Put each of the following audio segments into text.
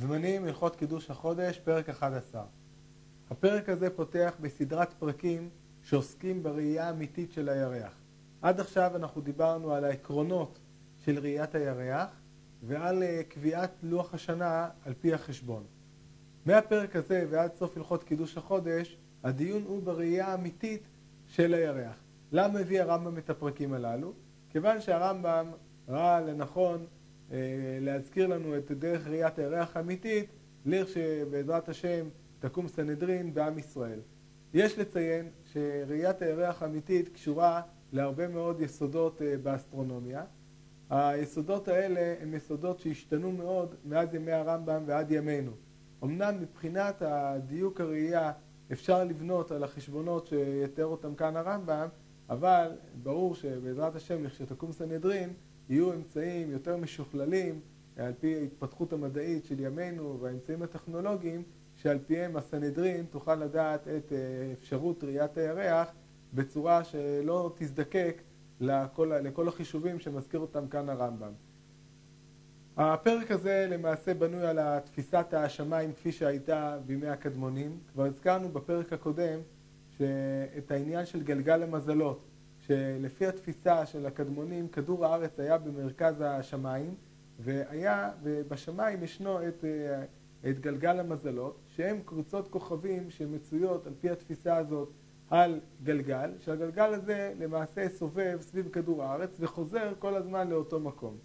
זמנים הלכות קידוש החודש, פרק 11. הפרק הזה פותח בסדרת פרקים שעוסקים בראייה האמיתית של הירח. עד עכשיו אנחנו דיברנו על העקרונות של ראיית הירח ועל אה, קביעת לוח השנה על פי החשבון. מהפרק הזה ועד סוף הלכות קידוש החודש, הדיון הוא בראייה האמיתית של הירח. למה הביא הרמב"ם את הפרקים הללו? כיוון שהרמב"ם ראה לנכון להזכיר לנו את דרך ראיית הירח האמיתית, לכשבעזרת השם תקום סנהדרין בעם ישראל. יש לציין שראיית הירח האמיתית קשורה להרבה מאוד יסודות אה, באסטרונומיה. היסודות האלה הם יסודות שהשתנו מאוד מאז ימי הרמב"ם ועד ימינו. אמנם מבחינת הדיוק הראייה אפשר לבנות על החשבונות שיתאר אותם כאן הרמב"ם, אבל ברור שבעזרת השם לכשתקום סנהדרין יהיו אמצעים יותר משוכללים על פי ההתפתחות המדעית של ימינו והאמצעים הטכנולוגיים שעל פיהם הסנהדרין תוכל לדעת את אה, אפשרות ראיית הירח בצורה שלא תזדקק לכל, לכל החישובים שמזכיר אותם כאן הרמב"ם. הפרק הזה למעשה בנוי על תפיסת השמיים כפי שהייתה בימי הקדמונים. כבר הזכרנו בפרק הקודם את העניין של גלגל המזלות, שלפי התפיסה של הקדמונים כדור הארץ היה במרכז השמיים והיה, ובשמיים ישנו את, את גלגל המזלות, שהם קבוצות כוכבים שמצויות על פי התפיסה הזאת על גלגל, שהגלגל הזה למעשה סובב סביב כדור הארץ וחוזר כל הזמן לאותו מקום.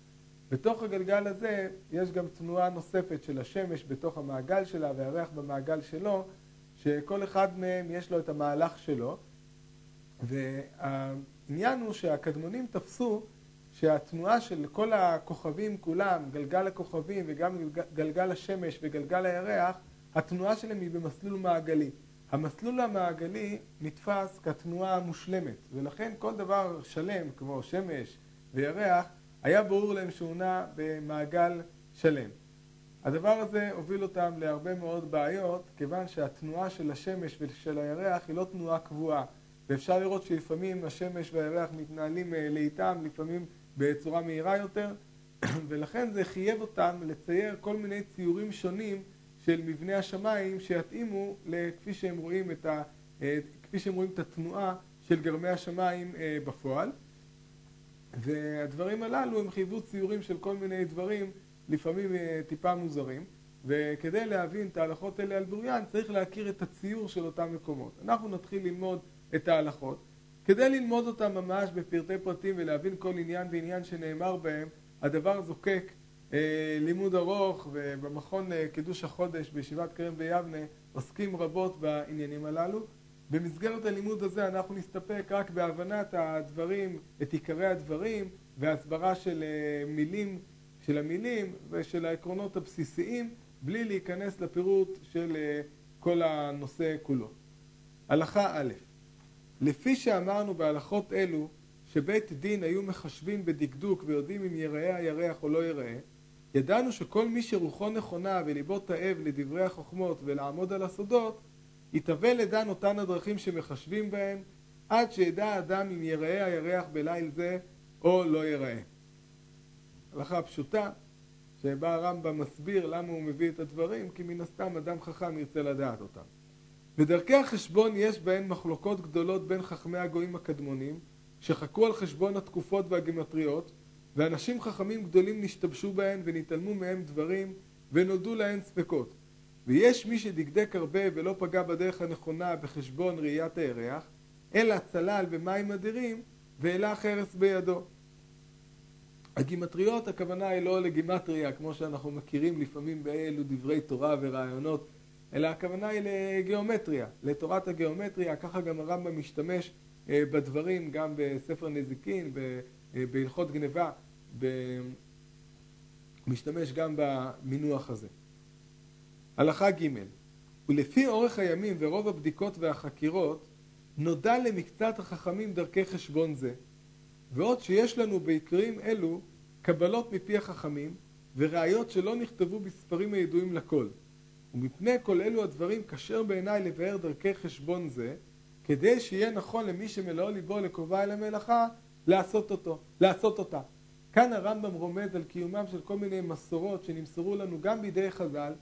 בתוך הגלגל הזה יש גם תנועה נוספת של השמש בתוך המעגל שלה והירח במעגל שלו, שכל אחד מהם יש לו את המהלך שלו, והעניין הוא שהקדמונים תפסו שהתנועה של כל הכוכבים כולם, גלגל הכוכבים וגם גלגל השמש וגלגל הירח, התנועה שלהם היא במסלול מעגלי. המסלול המעגלי נתפס כתנועה המושלמת, ולכן כל דבר שלם כמו שמש וירח היה ברור להם שהוא נע במעגל שלם. הדבר הזה הוביל אותם להרבה מאוד בעיות, כיוון שהתנועה של השמש ושל הירח היא לא תנועה קבועה, ואפשר לראות שלפעמים השמש והירח מתנהלים אה, לאיתם, לפעמים בצורה מהירה יותר, ולכן זה חייב אותם לצייר כל מיני ציורים שונים של מבנה השמיים שיתאימו לכפי שהם רואים את, ה, אה, כפי שהם רואים את התנועה של גרמי השמיים אה, בפועל. והדברים הללו הם חייבו ציורים של כל מיני דברים, לפעמים טיפה מוזרים, וכדי להבין את ההלכות האלה על בוריין צריך להכיר את הציור של אותם מקומות. אנחנו נתחיל ללמוד את ההלכות. כדי ללמוד אותם ממש בפרטי פרטים ולהבין כל עניין ועניין שנאמר בהם, הדבר זוקק אה, לימוד ארוך, ובמכון אה, קידוש החודש בישיבת כרם ביבנה עוסקים רבות בעניינים הללו. במסגרת הלימוד הזה אנחנו נסתפק רק בהבנת הדברים, את עיקרי הדברים והסברה של אה, מילים, של המילים ושל העקרונות הבסיסיים בלי להיכנס לפירוט של אה, כל הנושא כולו. הלכה א' לפי שאמרנו בהלכות אלו שבית דין היו מחשבים בדקדוק ויודעים אם יראה הירח או לא יראה ידענו שכל מי שרוחו נכונה וליבו תאב לדברי החוכמות ולעמוד על הסודות יתהווה לדן אותן הדרכים שמחשבים בהן, עד שידע האדם אם יראה הירח בליל זה או לא יראה. הלכה פשוטה, שבה הרמב"ם מסביר למה הוא מביא את הדברים, כי מן הסתם אדם חכם ירצה לדעת אותם. בדרכי החשבון יש בהן מחלוקות גדולות בין חכמי הגויים הקדמונים, שחקרו על חשבון התקופות והגימטריות, ואנשים חכמים גדולים נשתבשו בהן ונתעלמו מהם דברים, ונולדו להן ספקות. ויש מי שדקדק הרבה ולא פגע בדרך הנכונה בחשבון ראיית הירח, אלא צלל במים אדירים והעלה חרס בידו. הגימטריות הכוונה היא לא לגימטריה כמו שאנחנו מכירים לפעמים באלו דברי תורה ורעיונות אלא הכוונה היא לגיאומטריה, לתורת הגיאומטריה, ככה גם הרמב"ם משתמש אה, בדברים גם בספר נזיקין, אה, בהלכות גניבה, משתמש גם במינוח הזה. הלכה ג' ולפי אורך הימים ורוב הבדיקות והחקירות נודע למקצת החכמים דרכי חשבון זה ועוד שיש לנו בעיקרים אלו קבלות מפי החכמים וראיות שלא נכתבו בספרים הידועים לכל ומפני כל אלו הדברים כשר בעיניי לבאר דרכי חשבון זה כדי שיהיה נכון למי שמלאו ליבו לקרובה אל המלאכה לעשות אותו, לעשות אותה כאן הרמב"ם רומז על קיומם של כל מיני מסורות שנמסרו לנו גם בידי חז"ל,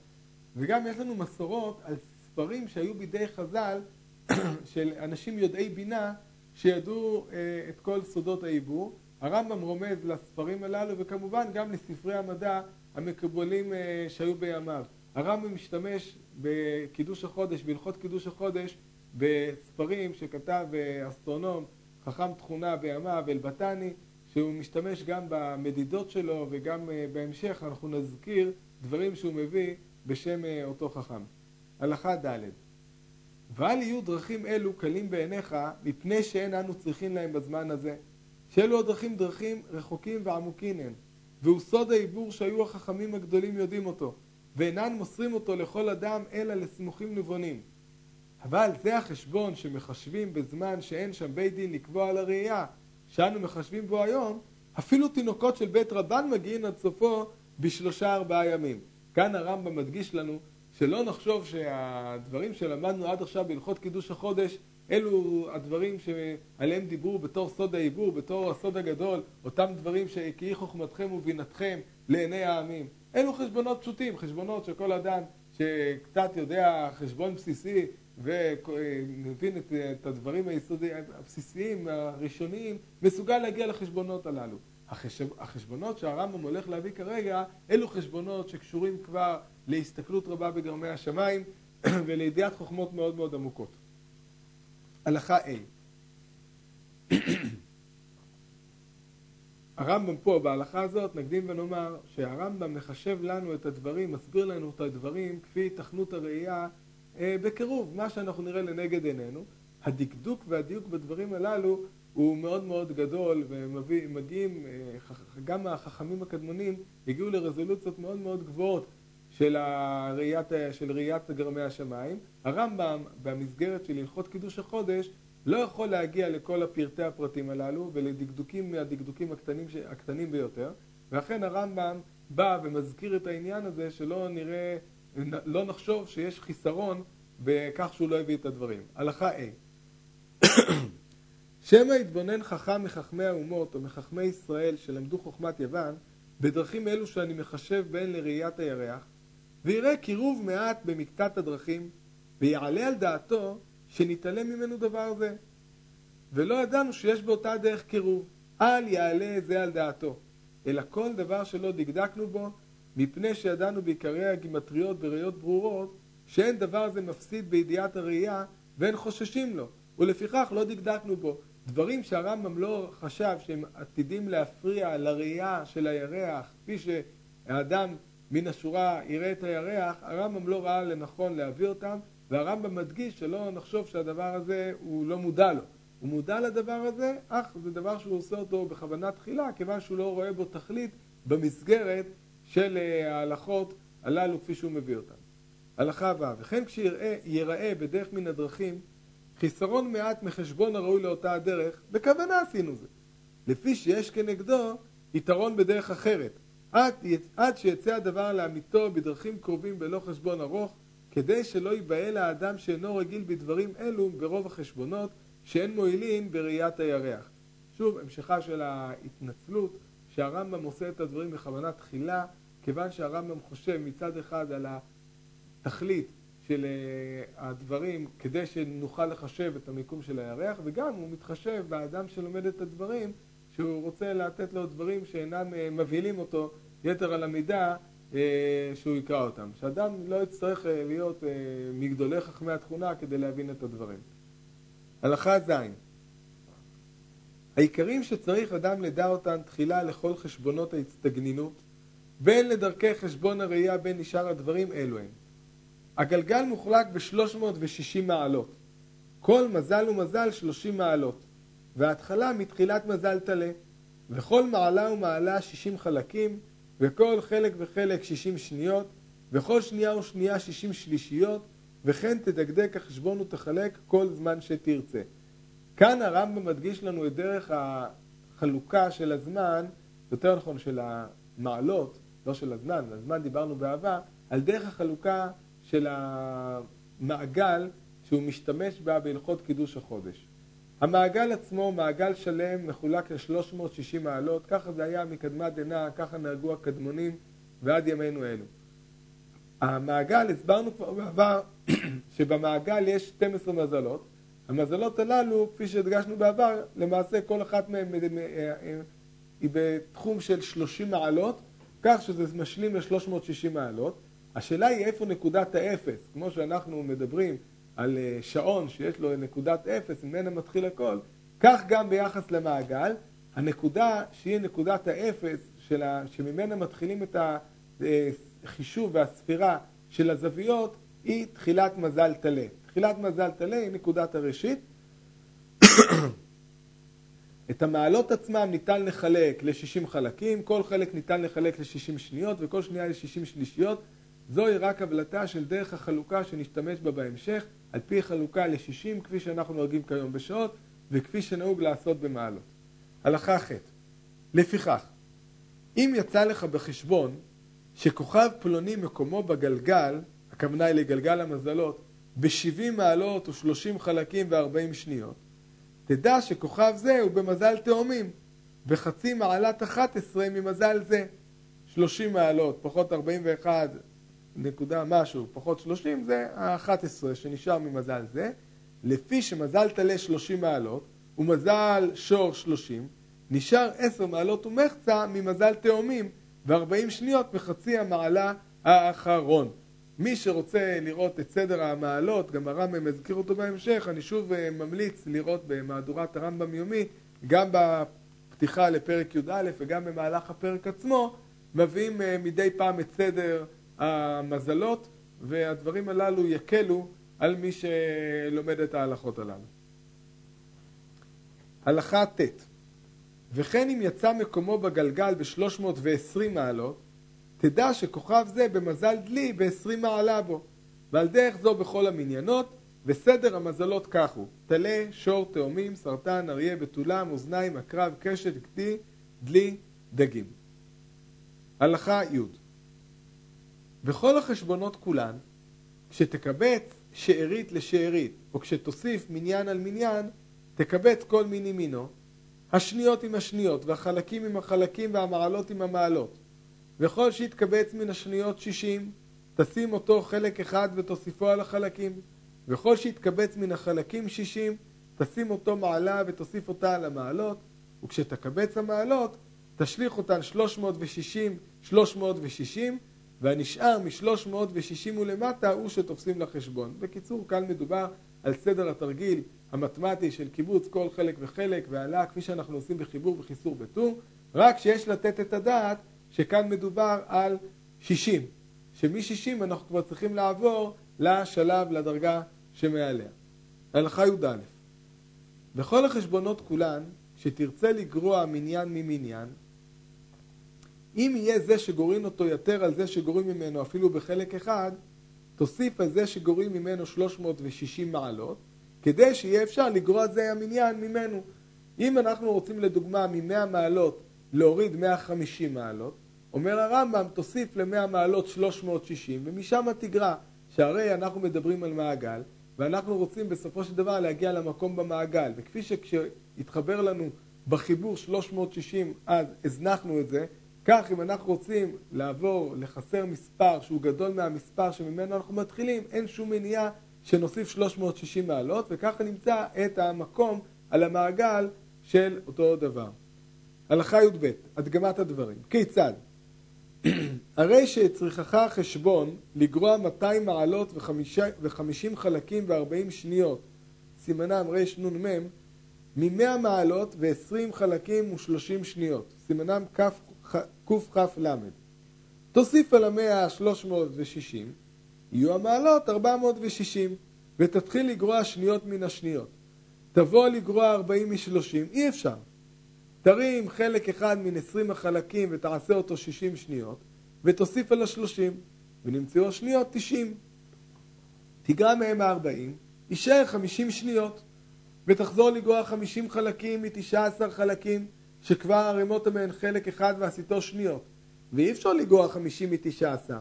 וגם יש לנו מסורות על ספרים שהיו בידי חז"ל של אנשים יודעי בינה שידעו אה, את כל סודות העיבור. הרמב"ם רומז לספרים הללו וכמובן גם לספרי המדע המקובלים אה, שהיו בימיו. הרמב"ם משתמש בקידוש החודש, בהלכות קידוש החודש, בספרים שכתב אה, אסטרונום חכם תכונה בימיו, אלבטני, שהוא משתמש גם במדידות שלו וגם אה, בהמשך אנחנו נזכיר דברים שהוא מביא בשם אה, אותו חכם. הלכה ד' ואל יהיו דרכים אלו קלים בעיניך מפני שאין אנו צריכים להם בזמן הזה שאלו הדרכים דרכים רחוקים ועמוקים הם והוא סוד העיבור שהיו החכמים הגדולים יודעים אותו ואינן מוסרים אותו לכל אדם אלא לסמוכים נבונים אבל זה החשבון שמחשבים בזמן שאין שם בית דין לקבוע על הראייה שאנו מחשבים בו היום אפילו תינוקות של בית רבן מגיעים עד סופו בשלושה ארבעה ימים כאן הרמב"ם מדגיש לנו שלא נחשוב שהדברים שלמדנו עד עכשיו בהלכות קידוש החודש אלו הדברים שעליהם דיברו בתור סוד העיבור, בתור הסוד הגדול, אותם דברים ש"כי חוכמתכם ובינתכם לעיני העמים". אלו חשבונות פשוטים, חשבונות שכל אדם שקצת יודע חשבון בסיסי ומבין את, את הדברים הבסיסיים, הראשוניים, מסוגל להגיע לחשבונות הללו. החשב, החשבונות שהרמב"ם הולך להביא כרגע, אלו חשבונות שקשורים כבר להסתכלות רבה בגרמי השמיים ולידיעת חוכמות מאוד מאוד עמוקות. הלכה A הרמב"ם פה בהלכה הזאת נקדים ונאמר שהרמב"ם מחשב לנו את הדברים, מסביר לנו את הדברים כפי תכנות הראייה אה, בקירוב, מה שאנחנו נראה לנגד עינינו. הדקדוק והדיוק בדברים הללו הוא מאוד מאוד גדול ומגיעים, אה, גם החכמים הקדמונים הגיעו לרזולוציות מאוד מאוד גבוהות של, הראיית, של ראיית גרמי השמיים. הרמב"ם במסגרת של הלכות קידוש החודש לא יכול להגיע לכל הפרטי הפרטים הללו ולדקדוקים מהדקדוקים הקטנים, הקטנים ביותר ואכן הרמב"ם בא ומזכיר את העניין הזה שלא נראה, לא נחשוב שיש חיסרון בכך שהוא לא הביא את הדברים. הלכה A שמא יתבונן חכם מחכמי האומות או מחכמי ישראל שלמדו חוכמת יוון בדרכים אלו שאני מחשב בהן לראיית הירח ויראה קירוב מעט במקצת הדרכים ויעלה על דעתו שנתעלם ממנו דבר זה. ולא ידענו שיש באותה דרך קירוב. אל יעלה זה על דעתו. אלא כל דבר שלא דקדקנו בו מפני שידענו בעיקרי הגימטריות בראיות ברורות שאין דבר זה מפסיד בידיעת הראייה ואין חוששים לו. ולפיכך לא דקדקנו בו. דברים שהרמב"ם לא חשב שהם עתידים להפריע לראייה של הירח כפי שהאדם מן השורה יראה את הירח, הרמב"ם לא ראה לנכון להביא אותם והרמב"ם מדגיש שלא נחשוב שהדבר הזה הוא לא מודע לו הוא מודע לדבר הזה, אך זה דבר שהוא עושה אותו בכוונה תחילה כיוון שהוא לא רואה בו תכלית במסגרת של אה, ההלכות הללו כפי שהוא מביא אותם. הלכה ו' וכן כשיראה בדרך מן הדרכים חיסרון מעט מחשבון הראוי לאותה הדרך, בכוונה עשינו זה. לפי שיש כנגדו יתרון בדרך אחרת, עד, עד שיצא הדבר לאמיתו בדרכים קרובים בלא חשבון ארוך, כדי שלא ייבהל האדם שאינו רגיל בדברים אלו ברוב החשבונות שאין מועילים בראיית הירח. שוב, המשכה של ההתנצלות שהרמב"ם עושה את הדברים בכוונה תחילה, כיוון שהרמב"ם חושב מצד אחד על התכלית של אה, הדברים כדי שנוכל לחשב את המיקום של הירח וגם הוא מתחשב באדם שלומד את הדברים שהוא רוצה לתת לו דברים שאינם אה, מבהילים אותו יתר על המידה שהוא יקרא אותם. שאדם לא יצטרך להיות מגדולי חכמי התכונה כדי להבין את הדברים. הלכה ז' העיקרים שצריך אדם לדע אותם תחילה לכל חשבונות ההצטגנינות בין לדרכי חשבון הראייה בין נשאר הדברים אלו הם הגלגל מוחלק ב-360 מעלות. כל מזל ומזל 30 מעלות. וההתחלה מתחילת מזל טלה. וכל מעלה ומעלה 60 חלקים, וכל חלק וחלק 60 שניות, וכל שנייה ושנייה 60 שלישיות, וכן תדקדק החשבון ותחלק כל זמן שתרצה. כאן הרמב"ם מדגיש לנו את דרך החלוקה של הזמן, יותר נכון של המעלות, לא של הזמן, הזמן דיברנו באהבה, על דרך החלוקה של המעגל שהוא משתמש בה בהלכות קידוש החודש. המעגל עצמו, מעגל שלם, מחולק ל-360 מעלות, ככה זה היה מקדמת דנא, ככה נהגו הקדמונים ועד ימינו אלו. המעגל, הסברנו כבר בעבר שבמעגל יש 12 מזלות. המזלות הללו, כפי שהדגשנו בעבר, למעשה כל אחת מהן היא בתחום של 30 מעלות, כך שזה משלים ל-360 מעלות. השאלה היא איפה נקודת האפס, כמו שאנחנו מדברים על אה, שעון שיש לו נקודת אפס, ממנה מתחיל הכל, כך גם ביחס למעגל, הנקודה שהיא נקודת האפס, שלה, שממנה מתחילים את החישוב והספירה של הזוויות, היא תחילת מזל טלה. תחילת מזל טלה היא נקודת הראשית. את המעלות עצמם ניתן לחלק ל-60 חלקים, כל חלק ניתן לחלק ל-60 שניות וכל שנייה ל-60 שלישיות. זוהי רק הבלטה של דרך החלוקה שנשתמש בה בהמשך, על פי חלוקה ל-60 כפי שאנחנו נוהגים כיום בשעות וכפי שנהוג לעשות במעלות. הלכה ח' לפיכך, אם יצא לך בחשבון שכוכב פלוני מקומו בגלגל, הכוונה היא לגלגל המזלות, ב-70 מעלות ו-30 חלקים ו-40 שניות, תדע שכוכב זה הוא במזל תאומים, בחצי מעלת 11 ממזל זה. 30 מעלות פחות 41 נקודה משהו פחות 30 זה ה-11 שנשאר ממזל זה, לפי שמזל תלה 30 מעלות ומזל שור 30, נשאר 10 מעלות ומחצה ממזל תאומים ו-40 שניות מחצי המעלה האחרון. מי שרוצה לראות את סדר המעלות, גם הרמב"ם הזכיר אותו בהמשך, אני שוב אה, ממליץ לראות במהדורת הרמב"ם יומי, גם בפתיחה לפרק י"א וגם במהלך הפרק עצמו, מביאים אה, מדי פעם את סדר המזלות, והדברים הללו יקלו על מי שלומד את ההלכות הללו. הלכה ט' וכן אם יצא מקומו בגלגל ב-320 מעלות, תדע שכוכב זה במזל דלי ב-20 מעלה בו, ועל דרך זו בכל המניינות, וסדר המזלות כך הוא: טלה, שור, תאומים, סרטן, אריה, בתולה, מאזניים, עקרב, קשת, גדי, דלי, דגים. הלכה י' בכל החשבונות כולן, כשתקבץ שארית לשארית, או כשתוסיף מניין על מניין, תקבץ כל מיני מינו, השניות עם השניות, והחלקים עם החלקים, והמעלות עם המעלות. וכל שיתקבץ מן השניות שישים, תשים אותו חלק אחד ותוסיפו על החלקים. וכל שיתקבץ מן החלקים שישים, תשים אותו מעלה ותוסיף אותה על המעלות, וכשתקבץ המעלות, תשליך אותן 360, 360, והנשאר משלוש מאות ושישים ולמטה הוא שתופסים לחשבון. בקיצור, כאן מדובר על סדר התרגיל המתמטי של קיבוץ כל חלק וחלק והעלה כפי שאנחנו עושים בחיבור וחיסור בטור, רק שיש לתת את הדעת שכאן מדובר על שישים, שמ-60 אנחנו כבר צריכים לעבור לשלב, לדרגה שמעליה. הלכה י"א בכל החשבונות כולן, שתרצה לגרוע מניין ממניין, אם יהיה זה שגורעים אותו יותר על זה שגורעים ממנו אפילו בחלק אחד, תוסיף על זה שגורעים ממנו 360 מעלות, כדי שיהיה אפשר לגרוע זה המניין ממנו. אם אנחנו רוצים לדוגמה מ-100 מעלות להוריד 150 מעלות, אומר הרמב"ם תוסיף ל-100 מעלות 360 ומשם תגרע, שהרי אנחנו מדברים על מעגל ואנחנו רוצים בסופו של דבר להגיע למקום במעגל וכפי שכשהתחבר לנו בחיבור 360 אז הזנחנו את זה כך אם אנחנו רוצים לעבור לחסר מספר שהוא גדול מהמספר שממנו אנחנו מתחילים, אין שום מניעה שנוסיף 360 מעלות, וככה נמצא את המקום על המעגל של אותו דבר. הלכה י"ב, הדגמת הדברים. כיצד? הרי שצריכך חשבון לגרוע 200 מעלות ו-50 חלקים ו-40 שניות, סימנם רנ"מ, מ-100 מעלות ו-20 חלקים ו-30 שניות, סימנם כ' קכ"ל. תוסיף על המאה ה-360, יהיו המעלות 460, ותתחיל לגרוע שניות מן השניות. תבוא לגרוע 40 מ-30, אי אפשר. תרים חלק אחד מן 20 החלקים ותעשה אותו 60 שניות, ותוסיף על ה-30, ונמצאו השניות 90. תגרע מהם ה-40, יישאר 50 שניות, ותחזור לגרוע 50 חלקים מ-19 חלקים, שכבר ערימות מהן חלק אחד ועשיתו שניות, ואי אפשר לגרוע חמישים מתשע עשר.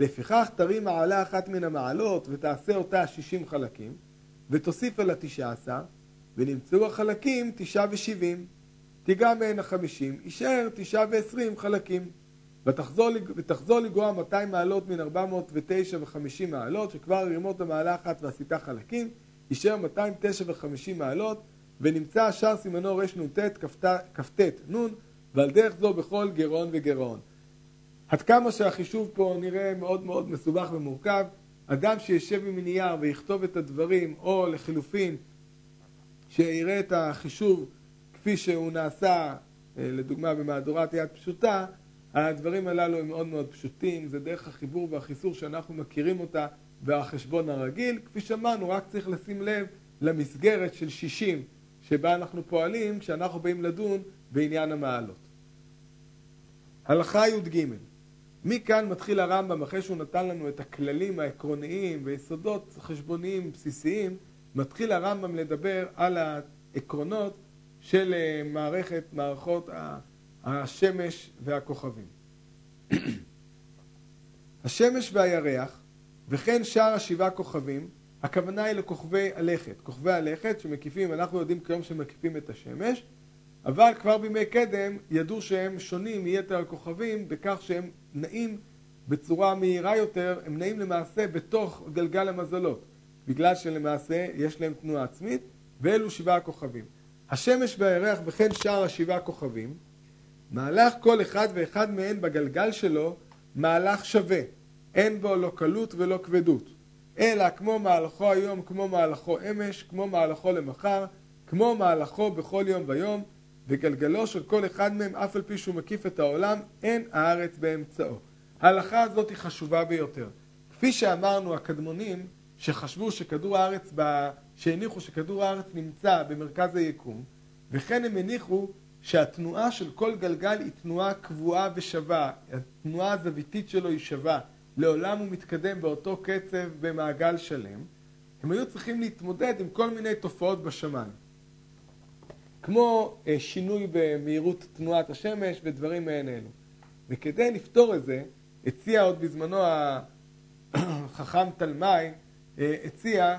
לפיכך תרים מעלה אחת מן המעלות ותעשה אותה שישים חלקים, ותוסיף על התשע עשר, ונמצאו החלקים תשעה ושבעים. תיגע מהן החמישים, יישאר תשעה ועשרים חלקים. ותחזור, ותחזור לגרוע 200 מעלות מן 409 ו-50 מעלות, שכבר הרימו את המעלה אחת ועשיתה חלקים, יישאר 209 ו-50 מעלות, ונמצא השאר סימנו רנ"ט כ"ט נ', ועל דרך זו בכל גירעון וגירעון. עד כמה שהחישוב פה נראה מאוד מאוד מסובך ומורכב, אדם שישב עם נייר ויכתוב את הדברים, או לחילופין, שיראה את החישוב כפי שהוא נעשה, אה, לדוגמה במהדורת יד פשוטה, הדברים הללו הם מאוד מאוד פשוטים, זה דרך החיבור והחיסור שאנחנו מכירים אותה והחשבון הרגיל. כפי שאמרנו, רק צריך לשים לב למסגרת של 60 שבה אנחנו פועלים כשאנחנו באים לדון בעניין המעלות. הלכה י"ג מכאן מתחיל הרמב"ם, אחרי שהוא נתן לנו את הכללים העקרוניים ויסודות חשבוניים בסיסיים, מתחיל הרמב"ם לדבר על העקרונות של אה, מערכת, מערכות השמש והכוכבים. השמש והירח וכן שאר השבעה כוכבים, הכוונה היא לכוכבי הלכת. כוכבי הלכת שמקיפים, אנחנו יודעים כיום שמקיפים את השמש, אבל כבר בימי קדם ידעו שהם שונים מיתר הכוכבים בכך שהם נעים בצורה מהירה יותר, הם נעים למעשה בתוך גלגל המזלות, בגלל שלמעשה יש להם תנועה עצמית, ואלו שבעה כוכבים. השמש והירח וכן שאר השבעה כוכבים, מהלך כל אחד ואחד מהם בגלגל שלו מהלך שווה, אין בו לא קלות ולא כבדות, אלא כמו מהלכו היום, כמו מהלכו אמש, כמו מהלכו למחר, כמו מהלכו בכל יום ויום, וגלגלו של כל אחד מהם, אף על פי שהוא מקיף את העולם, אין הארץ באמצעו. ההלכה הזאת היא חשובה ביותר. כפי שאמרנו, הקדמונים שחשבו שכדור הארץ, ב... שהניחו שכדור הארץ נמצא במרכז היקום, וכן הם הניחו שהתנועה של כל גלגל היא תנועה קבועה ושווה, התנועה הזוויתית שלו היא שווה, לעולם הוא מתקדם באותו קצב במעגל שלם, הם היו צריכים להתמודד עם כל מיני תופעות בשמיים. כמו אה, שינוי במהירות תנועת השמש ודברים מעין אלו. וכדי לפתור את זה, הציע עוד בזמנו החכם תלמי, אה, הציע,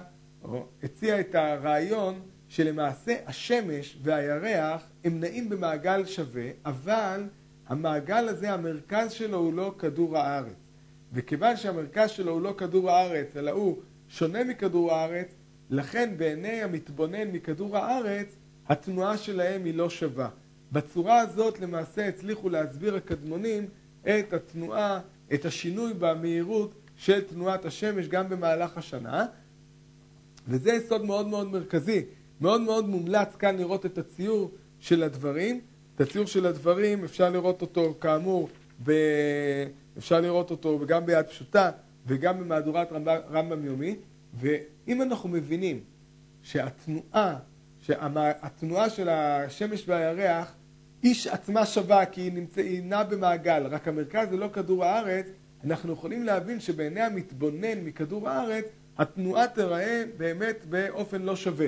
הציע את הרעיון שלמעשה השמש והירח הם נעים במעגל שווה, אבל המעגל הזה, המרכז שלו הוא לא כדור הארץ. וכיוון שהמרכז שלו הוא לא כדור הארץ, אלא הוא שונה מכדור הארץ, לכן בעיני המתבונן מכדור הארץ, התנועה שלהם היא לא שווה. בצורה הזאת למעשה הצליחו להסביר הקדמונים את התנועה, את השינוי במהירות של תנועת השמש גם במהלך השנה, וזה יסוד מאוד מאוד מרכזי. מאוד מאוד מומלץ כאן לראות את הציור של הדברים. את הציור של הדברים אפשר לראות אותו כאמור, ב... אפשר לראות אותו גם ביד פשוטה וגם במהדורת רמב"ם יומי, ואם אנחנו מבינים שהתנועה, שהתנועה של השמש והירח היא עצמה שווה כי היא, נמצא, היא נעה במעגל, רק המרכז זה לא כדור הארץ, אנחנו יכולים להבין שבעיני המתבונן מכדור הארץ התנועה תיראה באמת באופן לא שווה.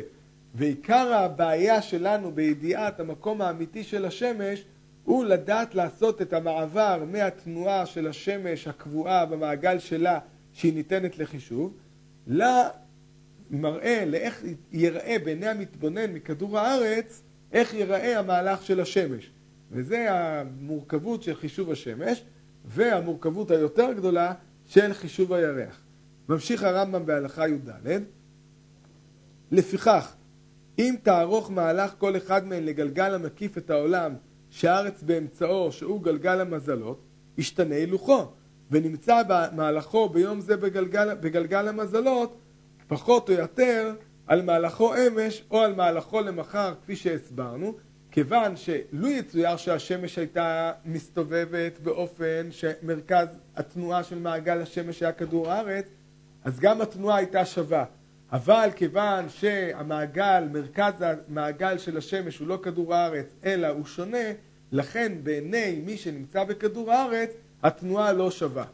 ועיקר הבעיה שלנו בידיעת המקום האמיתי של השמש הוא לדעת לעשות את המעבר מהתנועה של השמש הקבועה במעגל שלה שהיא ניתנת לחישוב למראה, לאיך ייראה בעיני המתבונן מכדור הארץ איך ייראה המהלך של השמש וזה המורכבות של חישוב השמש והמורכבות היותר גדולה של חישוב הירח. ממשיך הרמב"ם בהלכה י"ד לפיכך אם תערוך מהלך כל אחד מהן לגלגל המקיף את העולם שהארץ באמצעו, שהוא גלגל המזלות, ישתנה הילוכו, ונמצא במהלכו ביום זה בגלגל, בגלגל המזלות, פחות או יותר על מהלכו אמש או על מהלכו למחר, כפי שהסברנו, כיוון שלו יצויר שהשמש הייתה מסתובבת באופן שמרכז התנועה של מעגל השמש היה כדור הארץ, אז גם התנועה הייתה שווה. אבל כיוון שהמעגל, מרכז המעגל של השמש הוא לא כדור הארץ אלא הוא שונה, לכן בעיני מי שנמצא בכדור הארץ התנועה לא שווה.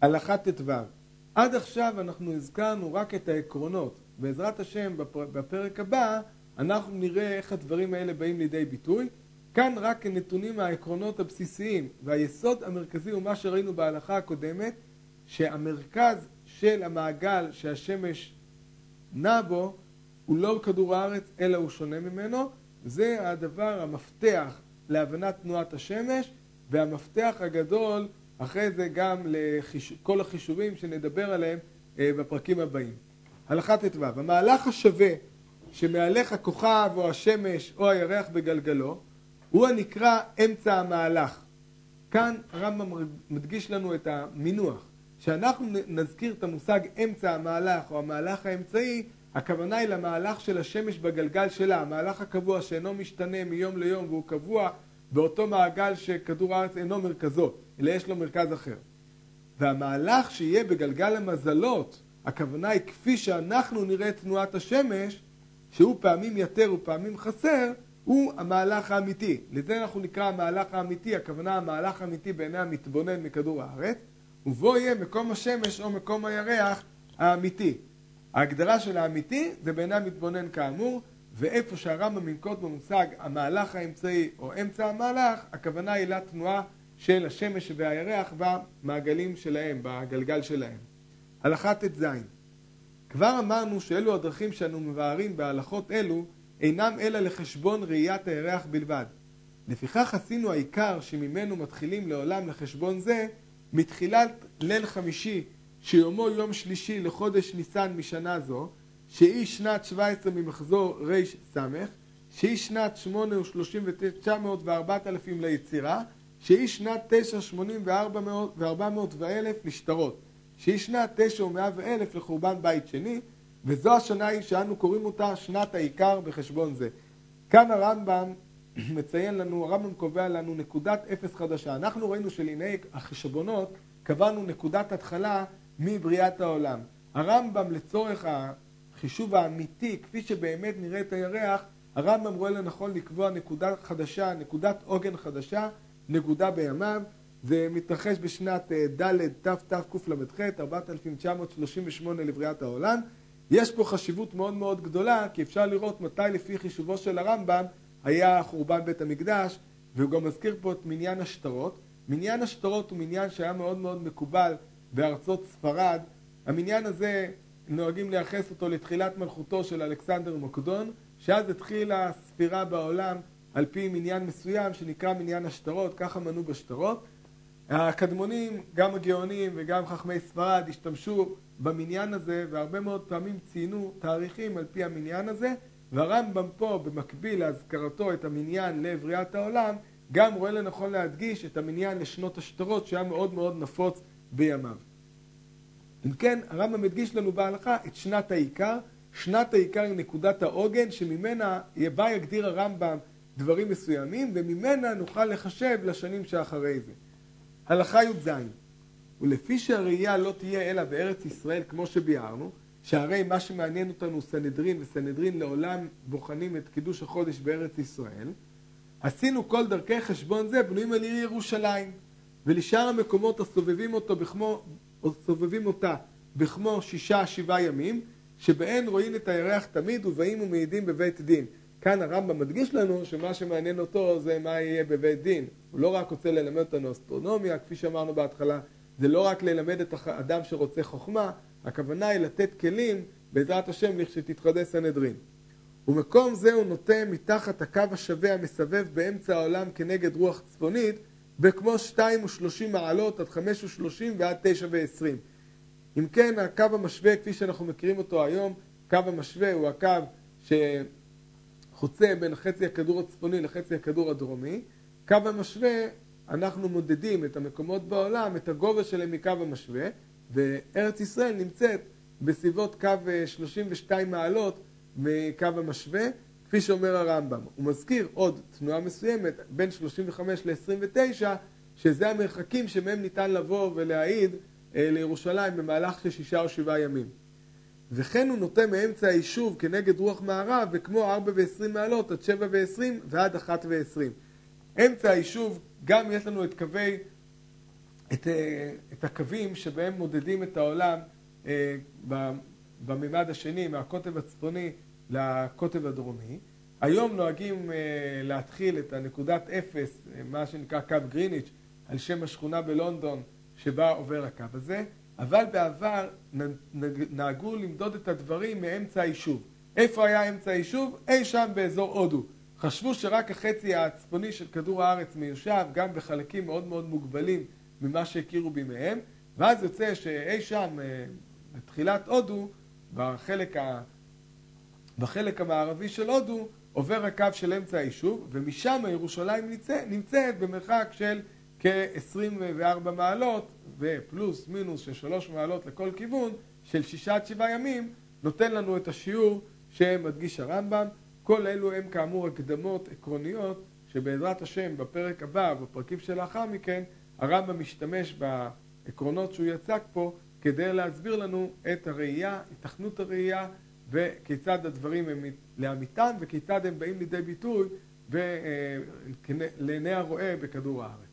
הלכה ט"ו עד עכשיו אנחנו הזכרנו רק את העקרונות. בעזרת השם בפרק הבא אנחנו נראה איך הדברים האלה באים לידי ביטוי. כאן רק נתונים מהעקרונות הבסיסיים והיסוד המרכזי הוא מה שראינו בהלכה הקודמת שהמרכז של המעגל שהשמש נע בו הוא לא כדור הארץ, אלא הוא שונה ממנו. זה הדבר, המפתח להבנת תנועת השמש, והמפתח הגדול אחרי זה גם לכל החישובים שנדבר עליהם בפרקים הבאים. הלכה ט"ו: המהלך השווה שמהלך הכוכב או השמש או הירח בגלגלו הוא הנקרא אמצע המהלך. כאן הרמב"ם מדגיש לנו את המינוח. כשאנחנו נזכיר את המושג אמצע המהלך או המהלך האמצעי, הכוונה היא למהלך של השמש בגלגל שלה, המהלך הקבוע שאינו משתנה מיום ליום והוא קבוע באותו מעגל שכדור הארץ אינו מרכזו, אלא יש לו מרכז אחר. והמהלך שיהיה בגלגל המזלות, הכוונה היא כפי שאנחנו נראה את תנועת השמש, שהוא פעמים יתר ופעמים חסר, הוא המהלך האמיתי. לזה אנחנו נקרא המהלך האמיתי, הכוונה המהלך האמיתי בעיני המתבונן מכדור הארץ, ובו יהיה מקום השמש או מקום הירח האמיתי. ההגדרה של האמיתי זה בעיני המתבונן כאמור, ואיפה שהרמב"ם ינקוט במושג המהלך האמצעי או אמצע המהלך, הכוונה היא לתנועה של השמש והירח במעגלים שלהם, בגלגל שלהם. הלכה ט"ז כבר אמרנו שאלו הדרכים שאנו מבארים בהלכות אלו אינם אלא לחשבון ראיית הירח בלבד. לפיכך עשינו העיקר שממנו מתחילים לעולם לחשבון זה מתחילת ליל חמישי שיומו יום שלישי לחודש ניסן משנה זו שהיא שנת 17 ממחזור רס' שהיא שנת 8 ושלושים ותשע מאות וארבעת אלפים ליצירה שהיא שנת 9 שמונים וארבע מאות ואלף לשטרות שהיא שנת 9 ומאה ואלף לחורבן בית שני וזו השנה היא שאנו קוראים אותה שנת העיקר בחשבון זה. כאן הרמב"ם מציין לנו, הרמב"ם קובע לנו נקודת אפס חדשה. אנחנו ראינו שלעיני החשבונות קבענו נקודת התחלה מבריאת העולם. הרמב"ם לצורך החישוב האמיתי, כפי שבאמת נראה את הירח, הרמב"ם רואה לנכון לקבוע נקודה חדשה, נקודת עוגן חדשה, נקודה בימיו. זה מתרחש בשנת ד' תתקל"ח, 4938 לבריאת העולם. יש פה חשיבות מאוד מאוד גדולה, כי אפשר לראות מתי לפי חישובו של הרמב"ם היה חורבן בית המקדש, והוא גם מזכיר פה את מניין השטרות. מניין השטרות הוא מניין שהיה מאוד מאוד מקובל בארצות ספרד. המניין הזה, נוהגים לייחס אותו לתחילת מלכותו של אלכסנדר מוקדון, שאז התחילה ספירה בעולם על פי מניין מסוים שנקרא מניין השטרות, ככה מנו בשטרות. הקדמונים, גם הגאונים וגם חכמי ספרד השתמשו במניין הזה והרבה מאוד פעמים ציינו תאריכים על פי המניין הזה והרמב"ם פה במקביל להזכרתו את המניין לבריאת העולם גם רואה לנכון להדגיש את המניין לשנות השטרות שהיה מאוד מאוד נפוץ בימיו. אם כן הרמב"ם מדגיש לנו בהלכה את שנת העיקר שנת העיקר היא נקודת העוגן שממנה בה יגדיר הרמב"ם דברים מסוימים וממנה נוכל לחשב לשנים שאחרי זה. הלכה י"ז ולפי שהראייה לא תהיה אלא בארץ ישראל כמו שביארנו שהרי מה שמעניין אותנו סנהדרין וסנהדרין לעולם בוחנים את קידוש החודש בארץ ישראל עשינו כל דרכי חשבון זה בנויים על עיר ירושלים ולשאר המקומות הסובבים אותו בכמו, סובבים אותה בכמו שישה שבעה ימים שבהן רואים את הירח תמיד ובאים ומעידים בבית דין. כאן הרמב"ם מדגיש לנו שמה שמעניין אותו זה מה יהיה בבית דין. הוא לא רק רוצה ללמד אותנו אסטרונומיה כפי שאמרנו בהתחלה זה לא רק ללמד את האדם שרוצה חוכמה הכוונה היא לתת כלים בעזרת השם לכשתתחדש סנהדרין. ומקום זה הוא נוטה מתחת הקו השווה המסבב באמצע העולם כנגד רוח צפונית בכמו שתיים ושלושים מעלות עד חמש ושלושים ועד תשע ועשרים. אם כן הקו המשווה כפי שאנחנו מכירים אותו היום, קו המשווה הוא הקו שחוצה בין חצי הכדור הצפוני לחצי הכדור הדרומי. קו המשווה אנחנו מודדים את המקומות בעולם, את הגובה שלהם מקו המשווה וארץ ישראל נמצאת בסביבות קו 32 מעלות מקו המשווה, כפי שאומר הרמב"ם. הוא מזכיר עוד תנועה מסוימת בין 35 ל-29, שזה המרחקים שמהם ניתן לבוא ולהעיד לירושלים במהלך של שישה או שבעה ימים. וכן הוא נוטה מאמצע היישוב כנגד רוח מערב וכמו 4 ו-20 מעלות עד 7 ו-20 ועד 1 ו-20. אמצע היישוב גם יש לנו את קווי את, את הקווים שבהם מודדים את העולם בממד השני, מהקוטב הצפוני לקוטב הדרומי. היום נוהגים להתחיל את הנקודת אפס, מה שנקרא קו גריניץ', על שם השכונה בלונדון שבה עובר הקו הזה, אבל בעבר נהגו למדוד את הדברים מאמצע היישוב. איפה היה אמצע היישוב? אי שם באזור הודו. חשבו שרק החצי הצפוני של כדור הארץ מיושב, גם בחלקים מאוד מאוד מוגבלים ממה שהכירו בימיהם, ואז יוצא שאי שם, בתחילת הודו, בחלק, ה... בחלק המערבי של הודו, עובר הקו של אמצע היישוב, ומשם ירושלים נמצאת במרחק של כ-24 מעלות, ופלוס מינוס של 3 מעלות לכל כיוון, של 6 עד 7 ימים, נותן לנו את השיעור שמדגיש הרמב"ם. כל אלו הם כאמור הקדמות עקרוניות, שבעזרת השם בפרק הבא, בפרקים שלאחר מכן, הרמב"ם משתמש בעקרונות שהוא יצק פה, כדי להסביר לנו את הראייה, התכנות הראייה, וכיצד הדברים הם לאמיתם, וכיצד הם באים לידי ביטוי לעיני הרועה בכדור הארץ.